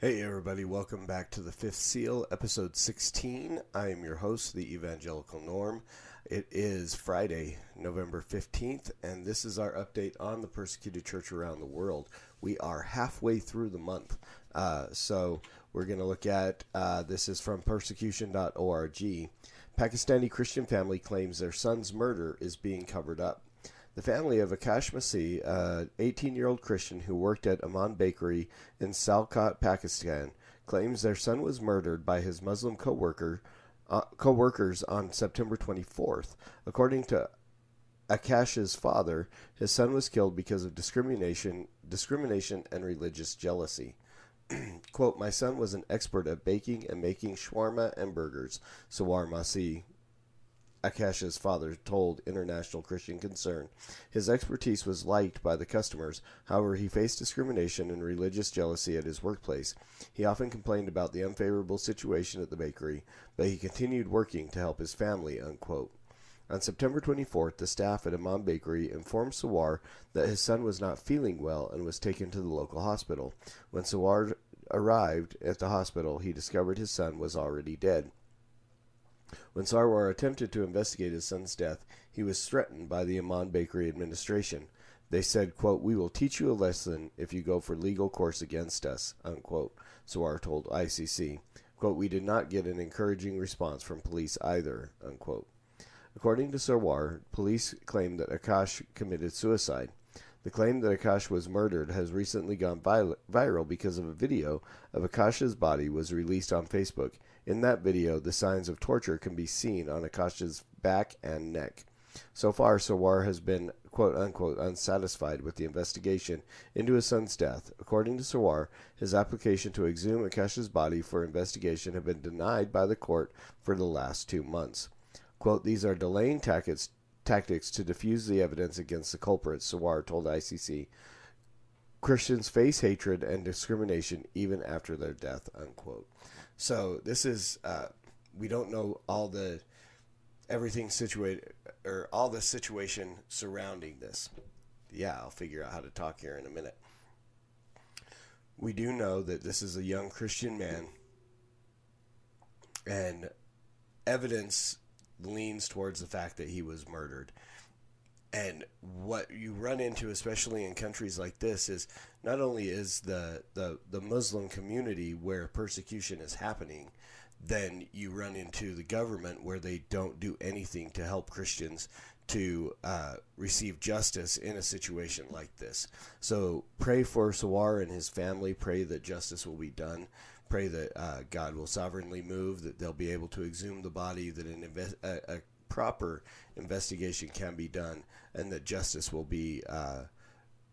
Hey, everybody, welcome back to the Fifth Seal, episode 16. I am your host, the Evangelical Norm. It is Friday, November 15th, and this is our update on the persecuted church around the world. We are halfway through the month, uh, so we're going to look at uh, this is from persecution.org. Pakistani Christian family claims their son's murder is being covered up. The family of Akash Masih, an 18 year old Christian who worked at Aman Bakery in Sialkot, Pakistan, claims their son was murdered by his Muslim co worker. Uh, co-workers on September 24th. According to Akash's father, his son was killed because of discrimination, discrimination and religious jealousy. Quote, My son was an expert at baking and making shawarma and burgers, Sawar Masih Akash's father told International Christian Concern. His expertise was liked by the customers. However, he faced discrimination and religious jealousy at his workplace. He often complained about the unfavorable situation at the bakery, but he continued working to help his family. Unquote. On September 24th, the staff at Imam Bakery informed Sawar that his son was not feeling well and was taken to the local hospital. When Sawar arrived at the hospital, he discovered his son was already dead. When Sarwar attempted to investigate his son's death, he was threatened by the Amman Bakery administration. They said, quote, We will teach you a lesson if you go for legal course against us, unquote, Sawar told ICC. Quote, We did not get an encouraging response from police either, unquote. According to Sarwar, police claimed that Akash committed suicide. The claim that Akash was murdered has recently gone viral because of a video of Akash's body was released on Facebook. In that video, the signs of torture can be seen on Akash's back and neck. So far, Sawar has been quote unquote unsatisfied with the investigation into his son's death. According to Sawar, his application to exhume Akash's body for investigation had been denied by the court for the last two months. Quote, These are delaying tactics, tactics to defuse the evidence against the culprits, Sawar told ICC. Christians face hatred and discrimination even after their death, unquote. So this is uh, we don't know all the everything situated or all the situation surrounding this. Yeah, I'll figure out how to talk here in a minute. We do know that this is a young Christian man, and evidence leans towards the fact that he was murdered. And what you run into, especially in countries like this, is not only is the, the, the Muslim community where persecution is happening, then you run into the government where they don't do anything to help Christians to uh, receive justice in a situation like this. So pray for Sawar and his family. Pray that justice will be done. Pray that uh, God will sovereignly move, that they'll be able to exhume the body, that an inve- proper investigation can be done, and that justice will be uh,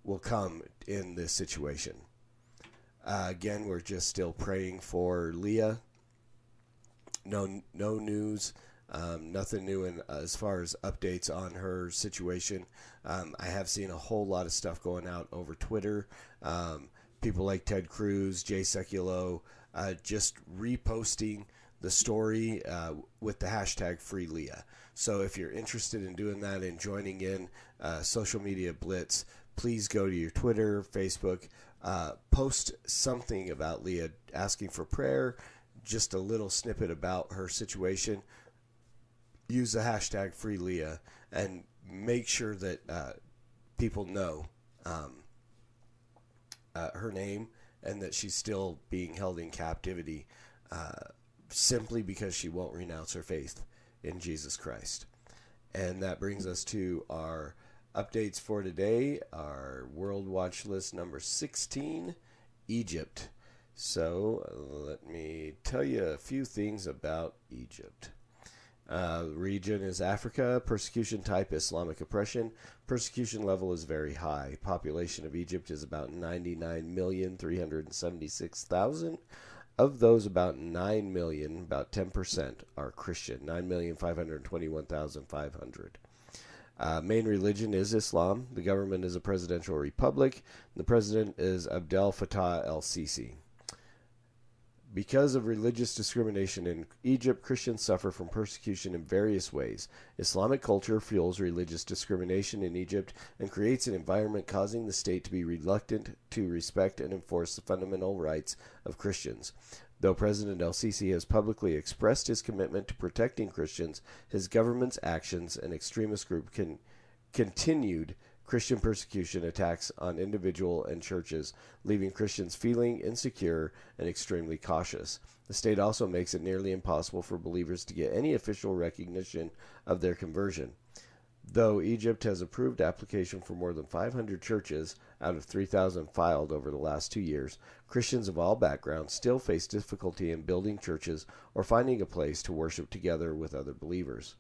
will come in this situation. Uh, again, we're just still praying for Leah. No, no news. Um, nothing new in, uh, as far as updates on her situation. Um, I have seen a whole lot of stuff going out over Twitter. Um, people like Ted Cruz, Jay Sekulow, uh, just reposting the story uh, with the hashtag Free Leah. So if you're interested in doing that and joining in uh, social media blitz, please go to your Twitter, Facebook, uh, post something about Leah asking for prayer, just a little snippet about her situation. Use the hashtag Free Leah and make sure that uh, people know um, uh, her name and that she's still being held in captivity uh, simply because she won't renounce her faith in Jesus Christ. And that brings us to our updates for today. Our World Watch List number 16 Egypt. So let me tell you a few things about Egypt. Uh, region is Africa. Persecution type Islamic oppression. Persecution level is very high. Population of Egypt is about 99,376,000. Of those, about 9 million, about 10%, are Christian. 9,521,500. Uh, main religion is Islam. The government is a presidential republic. The president is Abdel Fattah el Sisi. Because of religious discrimination in Egypt, Christians suffer from persecution in various ways. Islamic culture fuels religious discrimination in Egypt and creates an environment causing the state to be reluctant to respect and enforce the fundamental rights of Christians. Though President El Sisi has publicly expressed his commitment to protecting Christians, his government's actions and extremist group can continued Christian persecution attacks on individual and churches, leaving Christians feeling insecure and extremely cautious. The state also makes it nearly impossible for believers to get any official recognition of their conversion. Though Egypt has approved application for more than 500 churches out of 3,000 filed over the last two years, Christians of all backgrounds still face difficulty in building churches or finding a place to worship together with other believers.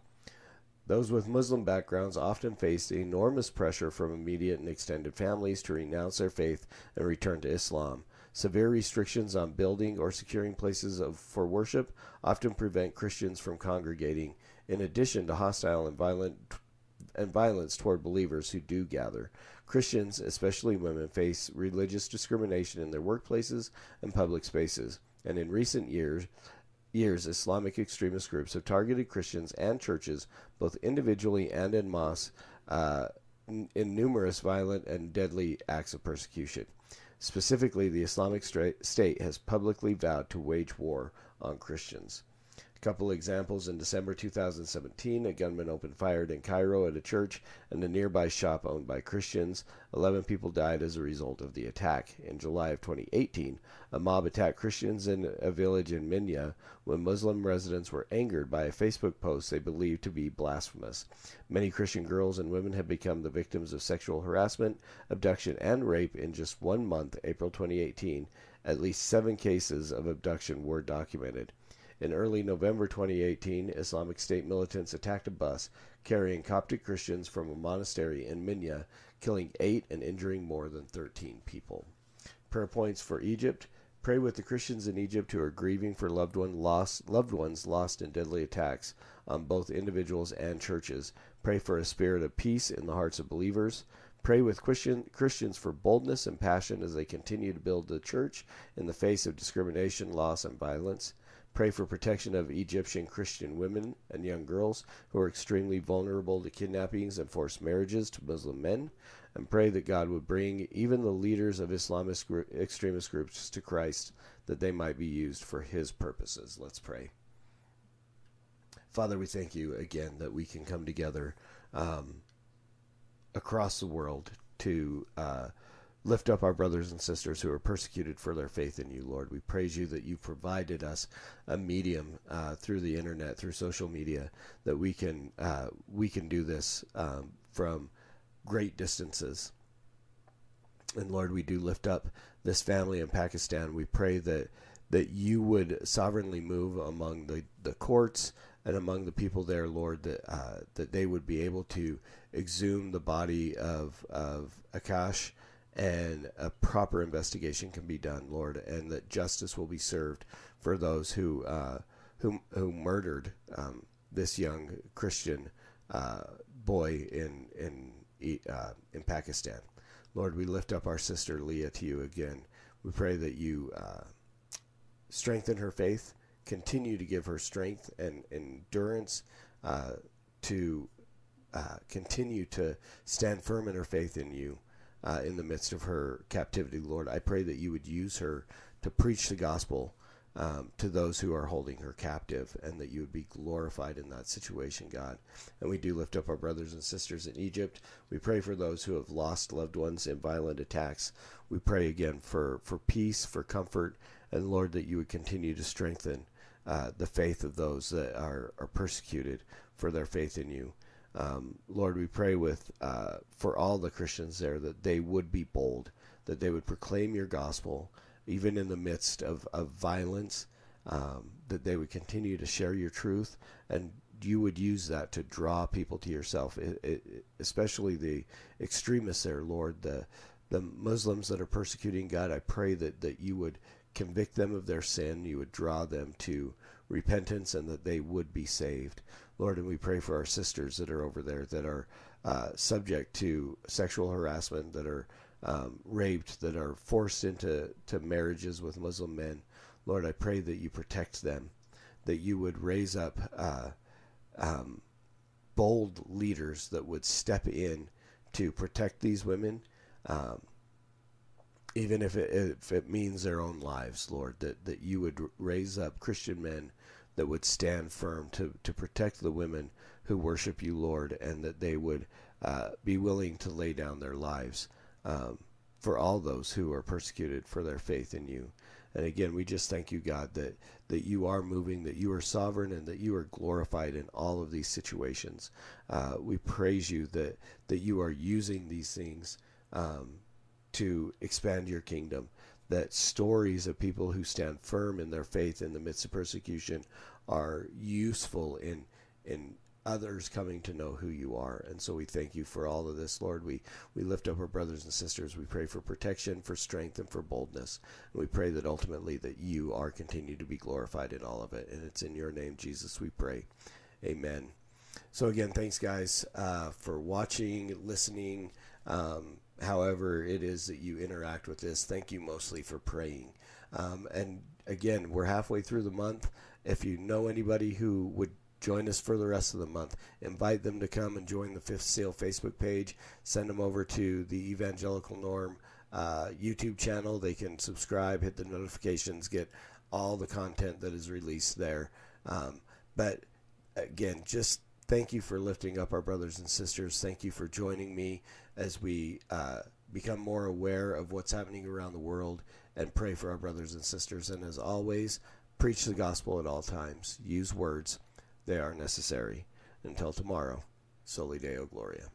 Those with Muslim backgrounds often face enormous pressure from immediate and extended families to renounce their faith and return to Islam. Severe restrictions on building or securing places of, for worship often prevent Christians from congregating, in addition to hostile and violent and violence toward believers who do gather. Christians, especially women, face religious discrimination in their workplaces and public spaces. And in recent years, years, Islamic extremist groups have targeted Christians and churches, both individually and en masse, uh, in numerous violent and deadly acts of persecution. Specifically, the Islamic State has publicly vowed to wage war on Christians couple examples in December 2017, a gunman opened fire in Cairo at a church and a nearby shop owned by Christians. 11 people died as a result of the attack. In July of 2018, a mob attacked Christians in a village in Minya when Muslim residents were angered by a Facebook post they believed to be blasphemous. Many Christian girls and women have become the victims of sexual harassment, abduction, and rape in just one month, April 2018. At least seven cases of abduction were documented. In early November 2018, Islamic State militants attacked a bus carrying Coptic Christians from a monastery in Minya, killing eight and injuring more than 13 people. Prayer points for Egypt. Pray with the Christians in Egypt who are grieving for loved, one lost, loved ones lost in deadly attacks on both individuals and churches. Pray for a spirit of peace in the hearts of believers. Pray with Christian, Christians for boldness and passion as they continue to build the church in the face of discrimination, loss, and violence. Pray for protection of Egyptian Christian women and young girls who are extremely vulnerable to kidnappings and forced marriages to Muslim men. And pray that God would bring even the leaders of Islamist group, extremist groups to Christ that they might be used for His purposes. Let's pray. Father, we thank you again that we can come together um, across the world to. Uh, lift up our brothers and sisters who are persecuted for their faith in you, Lord. We praise you that you provided us a medium uh, through the internet, through social media, that we can uh, we can do this um, from great distances. And Lord, we do lift up this family in Pakistan. We pray that that you would sovereignly move among the, the courts and among the people there, Lord, that uh, that they would be able to exhume the body of of Akash and a proper investigation can be done, Lord, and that justice will be served for those who uh, who who murdered um, this young Christian uh, boy in in uh, in Pakistan. Lord, we lift up our sister Leah to you again. We pray that you uh, strengthen her faith, continue to give her strength and endurance uh, to uh, continue to stand firm in her faith in you uh, in the midst of her captivity, Lord. I pray that you would use her to preach the gospel um, to those who are holding her captive and that you would be glorified in that situation, God. And we do lift up our brothers and sisters in Egypt. We pray for those who have lost loved ones in violent attacks. We pray again for, for peace, for comfort, and Lord, that you would continue to strengthen uh, the faith of those that are, are persecuted for their faith in you. Um, Lord, we pray with uh, for all the Christians there that they would be bold, that they would proclaim your gospel, even in the midst of, of violence, um, that they would continue to share your truth and you would use that to draw people to yourself, it, it, especially the extremists there, Lord, the the Muslims that are persecuting God. I pray that that you would convict them of their sin, you would draw them to repentance, and that they would be saved, Lord. And we pray for our sisters that are over there that are uh, subject to sexual harassment, that are um, raped, that are forced into to marriages with Muslim men. Lord, I pray that you protect them, that you would raise up uh, um, bold leaders that would step in to protect these women, um, even if it, if it means their own lives, Lord, that, that you would raise up Christian men that would stand firm to, to protect the women who worship you, Lord, and that they would uh, be willing to lay down their lives um, for all those who are persecuted for their faith in you. And again, we just thank you, God, that, that you are moving, that you are sovereign, and that you are glorified in all of these situations. Uh, we praise you that, that you are using these things um, to expand your kingdom, that stories of people who stand firm in their faith in the midst of persecution are useful in, in others coming to know who you are. And so we thank you for all of this, Lord. We, we lift up our brothers and sisters. We pray for protection, for strength, and for boldness. And we pray that ultimately that you are continued to be glorified in all of it. And it's in your name, Jesus, we pray. Amen. So again, thanks guys uh, for watching, listening, um, however it is that you interact with this. Thank you mostly for praying. Um, and again, we're halfway through the month. If you know anybody who would Join us for the rest of the month. Invite them to come and join the Fifth Seal Facebook page. Send them over to the Evangelical Norm uh, YouTube channel. They can subscribe, hit the notifications, get all the content that is released there. Um, but again, just thank you for lifting up our brothers and sisters. Thank you for joining me as we uh, become more aware of what's happening around the world and pray for our brothers and sisters. And as always, preach the gospel at all times. Use words they are necessary. Until tomorrow, Soli Deo Gloria.